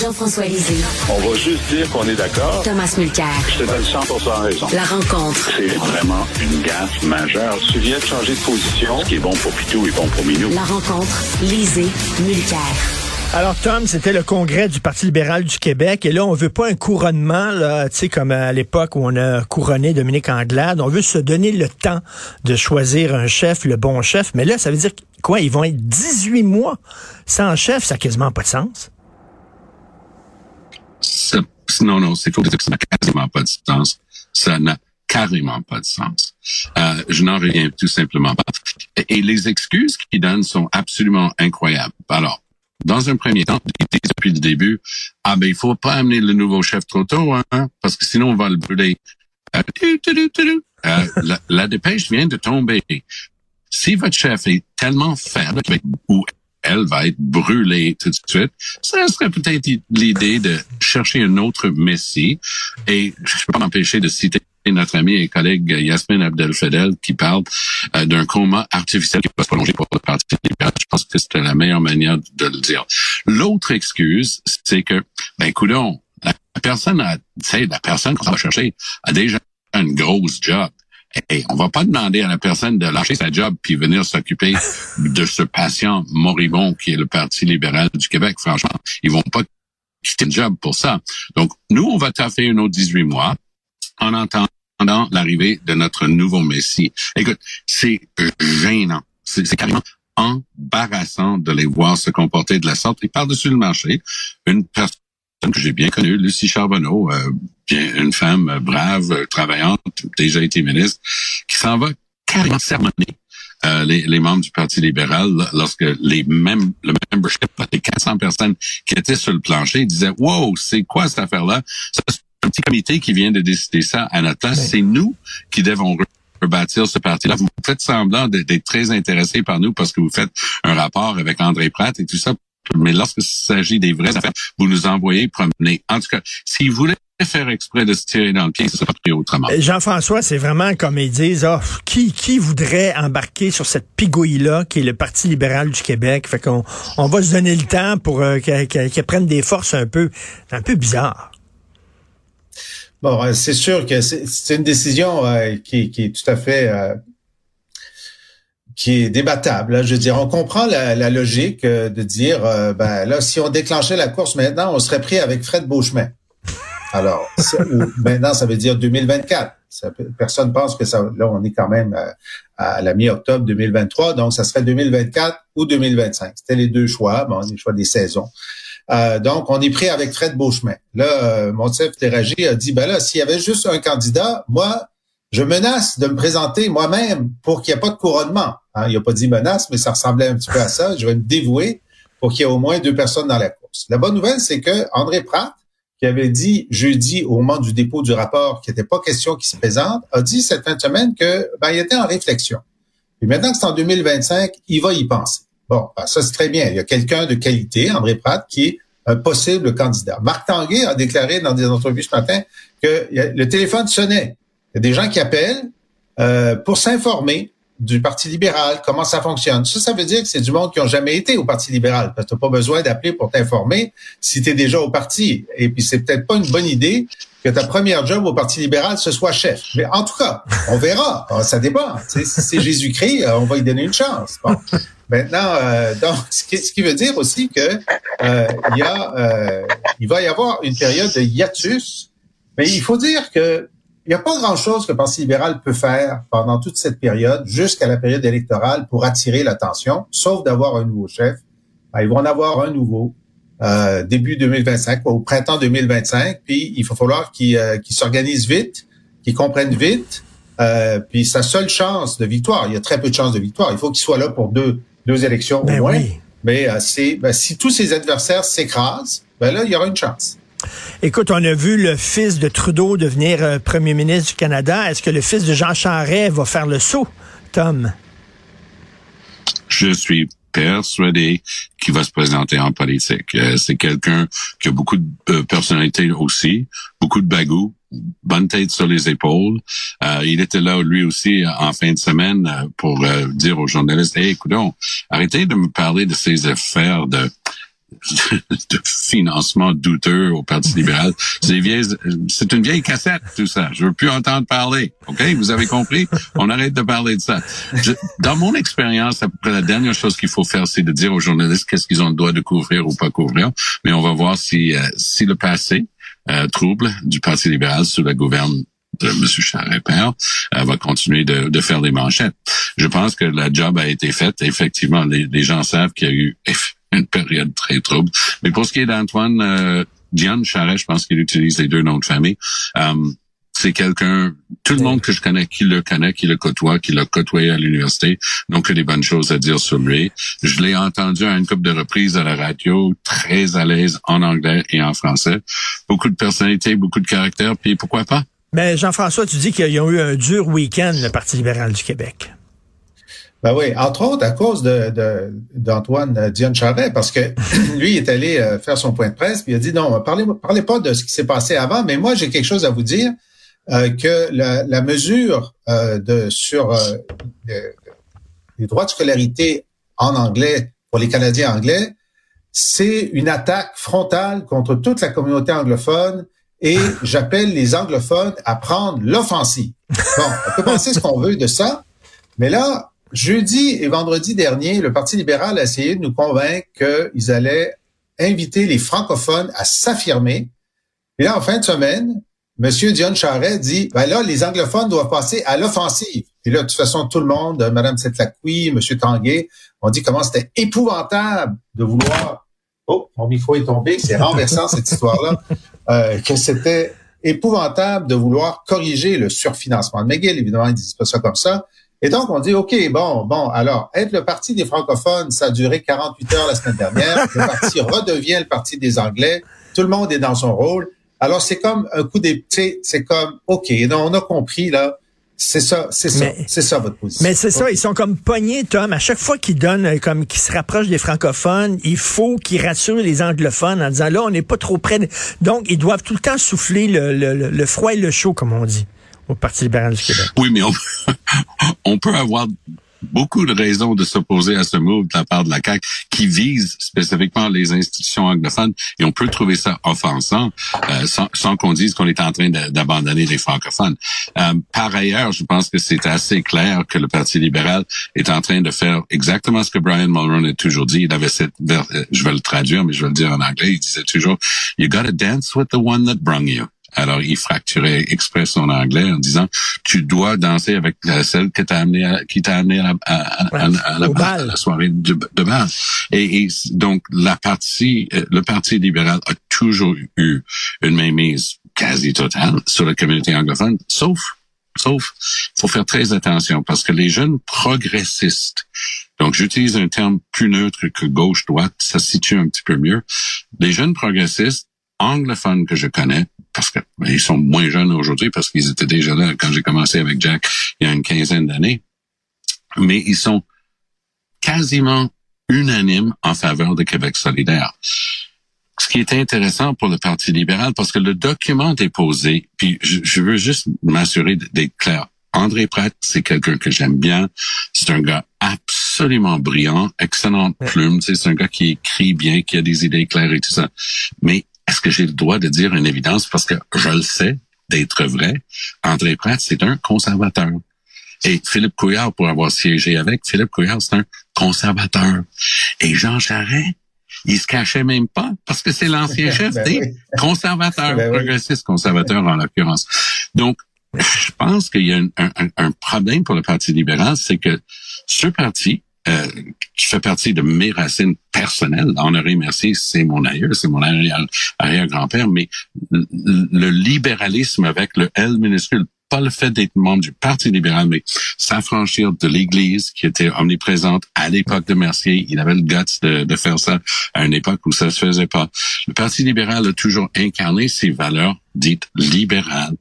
Jean-François Lisée. On va juste dire qu'on est d'accord. Thomas Mulcair. Je te donne 100 raison. La rencontre. C'est vraiment une gaffe majeure. Tu viens de changer de position. Ce qui est bon pour Pitou est bon pour Minou. La rencontre. Lisée. Mulcair. Alors, Tom, c'était le congrès du Parti libéral du Québec. Et là, on veut pas un couronnement, là, tu sais, comme à l'époque où on a couronné Dominique Anglade. On veut se donner le temps de choisir un chef, le bon chef. Mais là, ça veut dire quoi? Ils vont être 18 mois sans chef. Ça n'a quasiment pas de sens. Non, non, c'est faux de que ça n'a quasiment pas de sens. Ça n'a carrément pas de sens. Euh, je n'en reviens tout simplement pas. Et les excuses qu'ils donnent sont absolument incroyables. Alors, dans un premier temps, depuis le début, ah ben il faut pas amener le nouveau chef trop tôt, hein, parce que sinon on va le brûler. Euh, euh, la, la, dépêche vient de tomber. Si votre chef est tellement faible ou elle va être brûlée tout de suite, ça serait peut-être l'idée de chercher un autre messie. Et je ne peux pas m'empêcher de citer notre ami et collègue Yasmine Abdel-Fadel qui parle euh, d'un coma artificiel qui va se prolonger pour le Parti libéral. Je pense que c'était la meilleure manière de le dire. L'autre excuse, c'est que, ben, coudon, la personne a, la personne qu'on va chercher a déjà une grosse job. Et on va pas demander à la personne de lâcher sa job puis venir s'occuper de ce patient moribond qui est le Parti libéral du Québec. Franchement, ils vont pas quitter le job pour ça. Donc, nous, on va taffer un autre 18 mois en entendant l'arrivée de notre nouveau Messie. Écoute, c'est gênant. C'est carrément embarrassant de les voir se comporter de la sorte. Et par-dessus le marché, une personne que j'ai bien connue, Lucie Charbonneau, euh, bien, une femme brave, travaillante, déjà été ministre, qui s'en va carrément sermonner euh, les, les, membres du Parti libéral lorsque les mêmes le membership, les 400 personnes qui étaient sur le plancher disaient Wow, c'est quoi cette affaire-là? un petit comité qui vient de décider ça à notre place. C'est nous qui devons rebâtir ce parti-là. Vous faites semblant d'être très intéressé par nous parce que vous faites un rapport avec André Pratt et tout ça. Mais lorsque s'agit des vraies affaires, vous nous envoyez promener. En tout cas, si vous voulez faire exprès de se tirer dans le pied, ça serait autrement. Jean-François, c'est vraiment comme ils disent, oh, qui, qui voudrait embarquer sur cette pigouille-là qui est le Parti libéral du Québec? Fait qu'on on va se donner le temps pour euh, qu'elle prenne des forces un peu, un peu bizarre. Bon, euh, c'est sûr que c'est une décision euh, qui, qui, est tout à fait euh, qui est débattable. Je veux dire, on comprend la, la logique de dire, ben là, si on déclenchait la course maintenant, on serait pris avec Fred Beauchemin. Alors, maintenant, ça veut dire 2024. Ça, personne pense que ça. Là, on est quand même à, la mi-octobre 2023, donc ça serait 2024 ou 2025. C'était les deux choix, bon, les choix des saisons. Euh, donc, on est pris avec Fred Beauchemin. Là, euh, Montef Teragi a dit, ben là, s'il y avait juste un candidat, moi, je menace de me présenter moi-même pour qu'il n'y ait pas de couronnement. Hein, il n'a pas dit menace, mais ça ressemblait un petit peu à ça. Je vais me dévouer pour qu'il y ait au moins deux personnes dans la course. La bonne nouvelle, c'est que André Pratt, qui avait dit jeudi au moment du dépôt du rapport qu'il n'était pas question qu'il se présente, a dit cette fin de semaine que ben, il était en réflexion. Et maintenant que c'est en 2025, il va y penser. Bon, ben, ça c'est très bien. Il y a quelqu'un de qualité, André Pratt, qui est un possible candidat. Marc Tanguay a déclaré dans des entrevues ce matin que le téléphone sonnait. Il y a des gens qui appellent euh, pour s'informer du Parti libéral, comment ça fonctionne. Ça, ça veut dire que c'est du monde qui n'ont jamais été au Parti libéral, parce que tu pas besoin d'appeler pour t'informer si tu es déjà au parti. Et puis, c'est peut-être pas une bonne idée que ta première job au Parti libéral, ce soit chef. Mais en tout cas, on verra. Ça dépend. si c'est Jésus-Christ, on va lui donner une chance. Bon. Maintenant, euh, donc, ce qui, ce veut dire aussi que euh, y a, euh, il va y avoir une période de hiatus, mais il faut dire que il n'y a pas grand-chose que le Parti libéral peut faire pendant toute cette période, jusqu'à la période électorale, pour attirer l'attention, sauf d'avoir un nouveau chef. Ben, ils vont en avoir un nouveau euh, début 2025, au printemps 2025, puis il va falloir qu'ils euh, s'organisent vite, qu'ils comprennent vite, euh, puis sa seule chance de victoire, il y a très peu de chances de victoire, il faut qu'il soit là pour deux deux élections au ben moins. Mais euh, ben, si tous ses adversaires s'écrasent, ben là, il y aura une chance. Écoute, on a vu le fils de Trudeau devenir euh, premier ministre du Canada. Est-ce que le fils de Jean Charest va faire le saut, Tom? Je suis persuadé qu'il va se présenter en politique. Euh, c'est quelqu'un qui a beaucoup de personnalité aussi, beaucoup de bagou, bonne tête sur les épaules. Euh, il était là lui aussi en fin de semaine euh, pour euh, dire aux journalistes, hey, écoutons, arrêtez de me parler de ces affaires de de financement douteux au Parti libéral. C'est une vieille cassette, tout ça. Je veux plus entendre parler. OK? Vous avez compris? On arrête de parler de ça. dans mon expérience, la dernière chose qu'il faut faire, c'est de dire aux journalistes qu'est-ce qu'ils ont le droit de couvrir ou pas couvrir. Mais on va voir si, euh, si le passé euh, trouble du Parti libéral sous la gouverne de M. Charest-Père euh, va continuer de, de, faire des manchettes. Je pense que la job a été faite. Effectivement, les, les gens savent qu'il y a eu une période très trouble. Mais pour ce qui est d'Antoine euh, Diane Charest, je pense qu'il utilise les deux noms de famille. Euh, c'est quelqu'un, tout le monde que je connais qui le connaît, qui le côtoie, qui l'a côtoyé à l'université, donc que des bonnes choses à dire sur lui. Je l'ai entendu à une couple de reprises à la radio, très à l'aise en anglais et en français. Beaucoup de personnalité, beaucoup de caractère, puis pourquoi pas? Ben, Jean-François, tu dis qu'ils ont eu un dur week-end, le Parti libéral du Québec. Ben oui, entre autres à cause de, d'Antoine de, Dion Charret, parce que lui est allé euh, faire son point de presse, puis il a dit non, parlez, parlez pas de ce qui s'est passé avant, mais moi j'ai quelque chose à vous dire euh, que la, la mesure euh, de sur les droits de scolarité en anglais pour les Canadiens anglais, c'est une attaque frontale contre toute la communauté anglophone et j'appelle les anglophones à prendre l'offensive. Bon, on peut penser ce qu'on veut de ça, mais là, Jeudi et vendredi dernier, le Parti libéral a essayé de nous convaincre qu'ils allaient inviter les francophones à s'affirmer. Et là, en fin de semaine, M. Dion Charret dit, ben là, les anglophones doivent passer à l'offensive. Et là, de toute façon, tout le monde, Mme Setlacqui, M. Tanguay, ont dit comment c'était épouvantable de vouloir... Oh, mon micro est tombé, c'est renversant cette histoire-là, euh, que c'était épouvantable de vouloir corriger le surfinancement de McGill. Évidemment, ils disent pas ça comme ça, et donc, on dit, OK, bon, bon, alors, être le parti des francophones, ça a duré 48 heures la semaine dernière. Le parti redevient le parti des Anglais. Tout le monde est dans son rôle. Alors, c'est comme un coup d'épée, c'est comme, OK, on a compris, là. C'est ça, c'est ça, c'est ça votre position. Mais c'est ça, ils sont comme pognés, Tom. À chaque fois qu'ils donnent, euh, comme qu'ils se rapprochent des francophones, il faut qu'ils rassurent les anglophones en disant là, on n'est pas trop près. Donc, ils doivent tout le temps souffler le, le, le froid et le chaud, comme on dit au Parti libéral du Québec. Oui, mais on, peut avoir beaucoup de raisons de s'opposer à ce move de la part de la CAQ qui vise spécifiquement les institutions anglophones et on peut trouver ça offensant euh, sans, qu'on dise qu'on est en train d'abandonner les francophones. Euh, par ailleurs, je pense que c'est assez clair que le Parti libéral est en train de faire exactement ce que Brian Mulroney a toujours dit. Il avait cette, euh, je vais le traduire, mais je vais le dire en anglais, il disait toujours, you gotta dance with the one that brung you. Alors, il fracturait exprès son anglais en disant, tu dois danser avec celle qui t'a amené à, qui t'a amené à, la, soirée de, de bal. Et, donc, la partie, euh, le Parti libéral a toujours eu une mainmise quasi totale sur la communauté anglophone, sauf, sauf, faut faire très attention parce que les jeunes progressistes, donc j'utilise un terme plus neutre que gauche-droite, ça se situe un petit peu mieux. Les jeunes progressistes anglophones que je connais, parce que ben, ils sont moins jeunes aujourd'hui parce qu'ils étaient déjà là quand j'ai commencé avec Jack il y a une quinzaine d'années, mais ils sont quasiment unanimes en faveur de Québec solidaire. Ce qui est intéressant pour le Parti libéral, parce que le document déposé, puis je, veux juste m'assurer d'être clair. André Pratt, c'est quelqu'un que j'aime bien. C'est un gars absolument brillant, excellente plume. C'est un gars qui écrit bien, qui a des idées claires et tout ça. Mais est-ce que j'ai le droit de dire une évidence? Parce que je le sais d'être vrai? André Pratt, c'est un conservateur. Et Philippe Couillard, pour avoir siégé avec, Philippe Couillard, c'est un conservateur. Et Jean Charest, il se cachait même pas parce que c'est l'ancien chef ben des conservateurs, ben progressistes conservateurs en l'occurrence. Donc, je pense qu'il y a un, un, problème pour le Parti libéral, c'est que ce parti euh, qui fait partie de mes racines personnelles. Henri Mercier, c'est mon aïeux, c'est mon arrière-grand-père, mais le libéralisme avec le L minuscule pas le fait d'être membre du Parti libéral, mais s'affranchir de l'Église qui était omniprésente à l'époque de Mercier. Il avait le guts de, de, faire ça à une époque où ça se faisait pas. Le Parti libéral a toujours incarné ses valeurs dites libérales.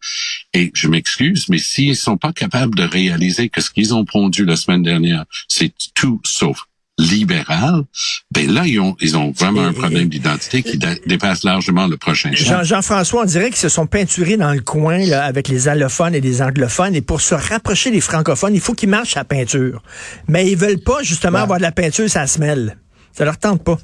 Et je m'excuse, mais s'ils sont pas capables de réaliser que ce qu'ils ont pondu la semaine dernière, c'est tout sauf libéral, ben là, ils ont, ils ont vraiment un problème d'identité qui dépasse largement le prochain Jean, Jean-François, on dirait qu'ils se sont peinturés dans le coin là, avec les allophones et les anglophones. Et pour se rapprocher des francophones, il faut qu'ils marchent à peinture. Mais ils veulent pas justement avoir de la peinture, ça se mêle. Ça leur tente pas.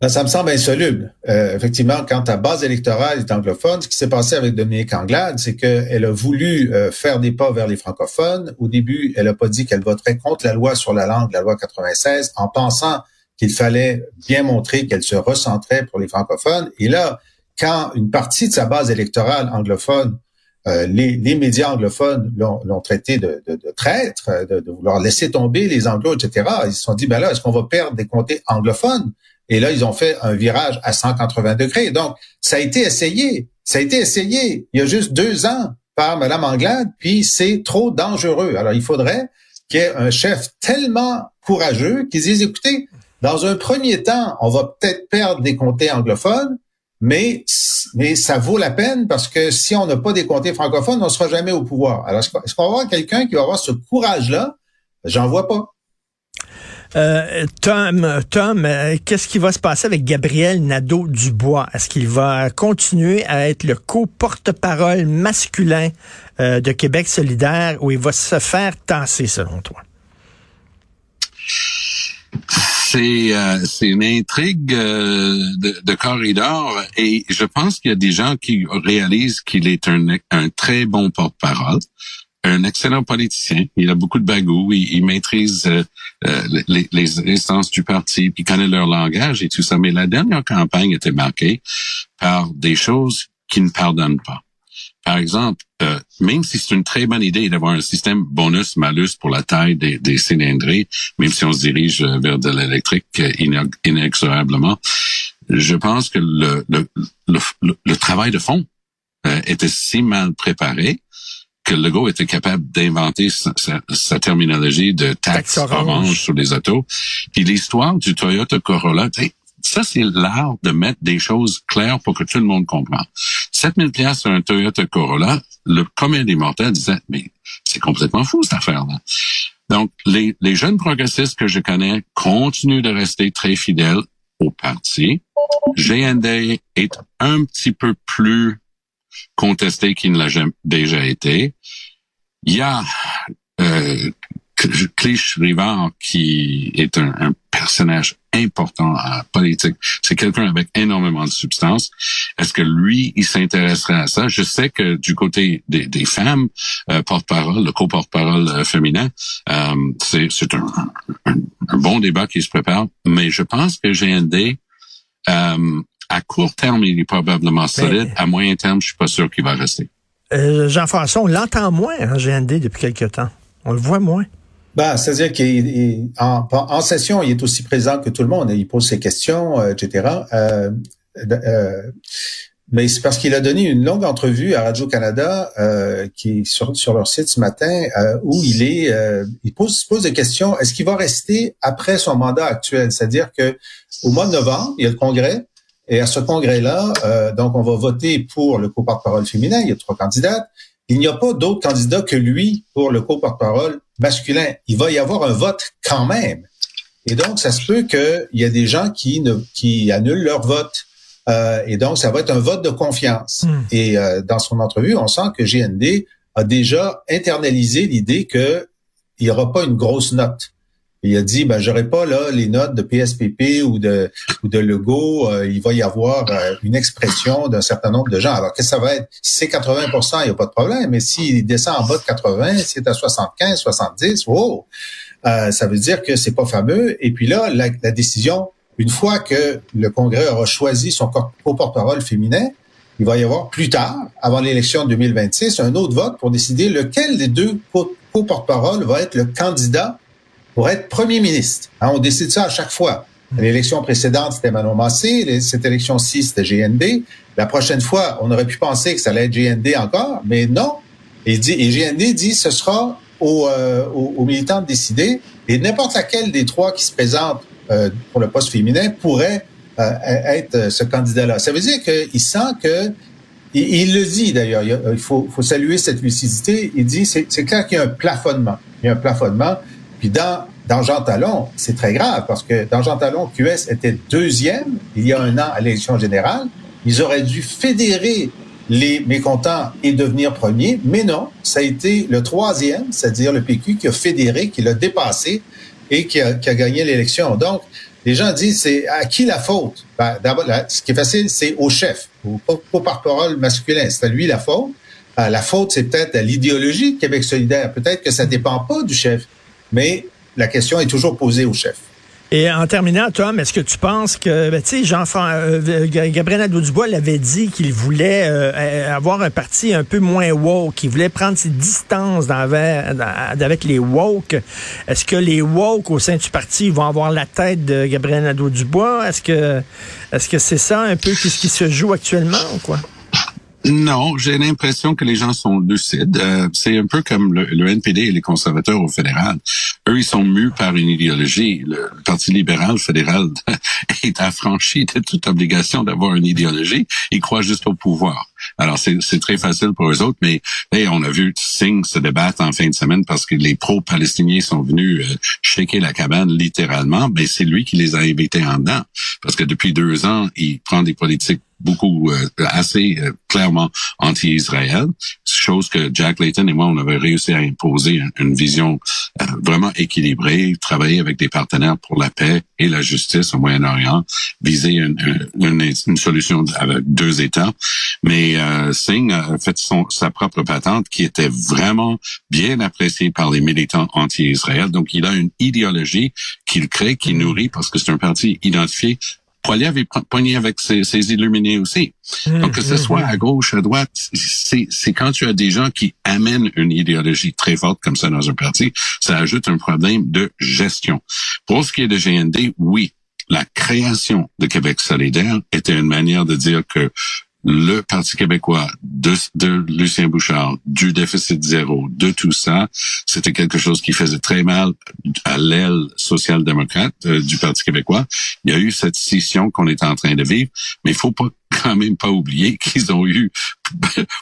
Ben, ça me semble insoluble. Euh, effectivement, quand ta base électorale est anglophone, ce qui s'est passé avec Dominique Anglade, c'est qu'elle a voulu euh, faire des pas vers les francophones. Au début, elle n'a pas dit qu'elle voterait contre la loi sur la langue, la loi 96, en pensant qu'il fallait bien montrer qu'elle se recentrait pour les francophones. Et là, quand une partie de sa base électorale anglophone, euh, les, médias anglophones l'ont traité de, traître, de, de, vouloir laisser tomber les anglos, etc., ils se sont dit, ben là, est-ce qu'on va perdre des comtés anglophones? Et là, ils ont fait un virage à 180 degrés. Donc, ça a été essayé. Ça a été essayé il y a juste deux ans par Mme Anglade, puis c'est trop dangereux. Alors, il faudrait qu'il y ait un chef tellement courageux qui dise, écoutez, dans un premier temps, on va peut-être perdre des comtés anglophones, mais, mais ça vaut la peine parce que si on n'a pas des comtés francophones, on ne sera jamais au pouvoir. Alors, est-ce qu'on va avoir quelqu'un qui va avoir ce courage-là? J'en vois pas. Euh, Tom, Tom, euh, qu'est-ce qui va se passer avec Gabriel Nadeau-Dubois? Est-ce qu'il va continuer à être le co-porte-parole masculin euh, de Québec solidaire ou il va se faire tasser, selon toi? C'est c'est une intrigue de, de, corridor et je pense qu'il y a des gens qui réalisent qu'il est un, un très bon porte-parole un excellent politicien. Il a beaucoup de bagou. Il, maîtrise euh, euh, les, les instances du parti, puis il connaît leur langage et tout ça. Mais la dernière campagne était marquée par des choses qui ne pardonnent pas. Par exemple, euh, même si c'est une très bonne idée d'avoir un système bonus-malus pour la taille des, des cylindrées, même si on se dirige vers de l'électrique inexorablement, je pense que le, le, le, le travail de fond était si mal préparé que Legault était capable d'inventer sa, terminologie de taxe, orange. sur les autos. Puis l'histoire du Toyota Corolla, ça, c'est l'art de mettre des choses claires pour que tout le monde comprenne. 7000 pièces sur un Toyota Corolla, le commun des mortels disait, mais c'est complètement fou cette affaire-là. Donc, les, les jeunes progressistes que je connais continuent de rester très fidèles au parti. GND est un petit peu plus contesté qui ne l'a déjà été. Il y a euh, Clich Rivard qui est un, personnage important en politique. C'est quelqu'un avec énormément de substance. Est-ce que lui, il s'intéresserait à ça? Je sais que du côté des, des femmes, euh, porte-parole, le co-porte-parole euh, féminin, euh, c'est un, un, un, bon débat qui se prépare, mais je pense que GND à court terme, il est probablement solide. à moyen terme, je suis pas sûr qu'il va rester. Jean-François, on l'entend moins hein, GND depuis quelques temps. On le voit moins. Ben, c'est-à-dire qu'en en session, il est aussi présent que tout le monde. Il pose ses questions, euh, etc. Euh, euh, mais c'est parce qu'il a donné une longue entrevue à Radio-Canada, euh, qui est sur, sur leur site ce matin, où il est, il pose, pose des questions. Est-ce qu'il va rester après son mandat actuel? C'est-à-dire que au mois de novembre, il y a le congrès. Et à ce congrès-là, euh, donc on va voter pour le co-porte-parole féminin. Il y a trois candidats. Il n'y a pas d'autres candidats que lui pour le co-porte-parole masculin. Il va y avoir un vote quand même. Et donc, ça se peut qu'il y ait des gens qui, ne, qui annulent leur vote. Euh, et donc, ça va être un vote de confiance. Hmm. Et euh, dans son entrevue, on sent que GND a déjà internalisé l'idée qu'il n'y aura pas une grosse note. Il a dit, ben, j'aurai pas là les notes de PSPP ou de ou de Legault. Euh, il va y avoir euh, une expression d'un certain nombre de gens. Alors, qu'est-ce que ça va être? Si c'est 80% il n'y a pas de problème. Mais s'il descend en bas de 80, si c'est à 75, 70, wow! Euh, ça veut dire que c'est pas fameux. Et puis là, la, la, décision, une fois que le Congrès aura choisi son co-porte-parole féminin, il va y avoir plus tard, avant l'élection de 2026, un autre vote pour décider lequel des deux co-porte-parole va être le candidat pour être premier ministre. Hein, on décide ça à chaque fois. L'élection précédente, c'était Manon Massé. Cette élection-ci, c'était GND. La prochaine fois, on aurait pu penser que ça allait être GND encore, mais non. Et, dit, et GND dit ce sera aux, euh, aux, militants de décider. Et n'importe laquelle des trois qui se présentent euh, pour le poste féminin pourrait euh, être ce candidat-là. Ça veut dire qu'il sent que il le dit d'ailleurs, il faut, faut, saluer cette lucidité. Il dit c'est clair qu'il y a un plafonnement. Il y a un plafonnement. Puis dans, dans Jean Talon, c'est très grave parce que dans Jean Talon, QS était deuxième il y a un an à l'élection générale. Ils auraient dû fédérer les mécontents et devenir premier, mais non, ça a été le troisième, c'est-à-dire le PQ qui a fédéré, qui l'a dépassé et qui a, qui a gagné l'élection. Donc, les gens disent c'est à qui la faute? Ben, D'abord, ce qui est facile, c'est au chef, au, au porte-parole masculin. C'est à lui la faute. Euh, la faute, c'est peut-être à l'idéologie de Québec solidaire. Peut-être que ça dépend pas du chef, mais la question est toujours posée au chef. Et en terminant, Tom, est-ce que tu penses que, ben, tu sais, Jean euh, Gabriel Nadeau-Dubois l'avait dit qu'il voulait euh, avoir un parti un peu moins woke, qu'il voulait prendre ses distances avec les woke. Est-ce que les woke au sein du parti vont avoir la tête de Gabriel Nadeau-Dubois? Est-ce que est-ce que c'est ça un peu ce qui se joue actuellement ou quoi? Non, j'ai l'impression que les gens sont lucides. Euh, c'est un peu comme le, NPD et les conservateurs au fédéral. Eux, ils sont mus par une idéologie. Le Parti libéral fédéral est affranchi de toute obligation d'avoir une idéologie. Ils croient juste au pouvoir. Alors, c'est très facile pour eux autres, mais on a vu Singh se débattre en fin de semaine parce que les pro-palestiniens sont venus euh, shaker la cabane littéralement. Mais c'est lui qui les a invités en dedans. Parce que depuis deux ans, il prend des politiques beaucoup euh, assez euh, clairement anti-Israël, chose que Jack Layton et moi on avait réussi à imposer une, vision euh, vraiment équilibrée, travailler avec des partenaires pour la paix et la justice au Moyen-Orient, viser une, une, une, solution avec deux États. Mais Singh a fait son, sa propre patente qui était vraiment bien appréciée par les militants anti-Israël. Donc il a une idéologie qu'il crée, qui nourrit parce que c'est un parti identifié Poilievre est pogné avec ses, ses, illuminés aussi. Mmh, Donc, que ce mmh, soit mmh. à gauche, à droite, c'est quand tu as des gens qui amènent une idéologie très forte comme ça dans un parti, ça ajoute un problème de gestion. Pour ce qui est de GND, oui, la création de Québec solidaire était une manière de dire que le Parti québécois, de, de Lucien Bouchard, du déficit zéro, de tout ça, c'était quelque chose qui faisait très mal à l'aile social-démocrate euh, du Parti québécois. Il y a eu cette scission qu'on est en train de vivre, mais il faut pas quand même pas oublier qu'ils ont eu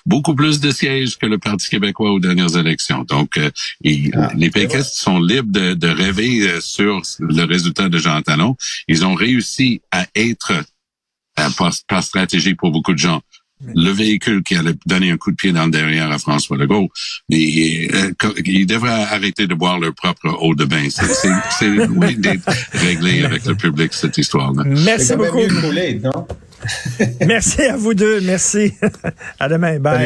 beaucoup plus de sièges que le Parti québécois aux dernières élections. Donc, euh, ah, les péquistes sont libres de, de rêver euh, sur le résultat de Jean Talon. Ils ont réussi à être par, stratégie pour beaucoup de gens. Le véhicule qui allait donner un coup de pied dans le derrière à François Legault, mais, euh, il devrait arrêter de boire leur propre eau de bain. C'est d'être réglé avec le public, cette histoire-là. Merci beaucoup. Merci à vous deux. Merci. à demain. Bye.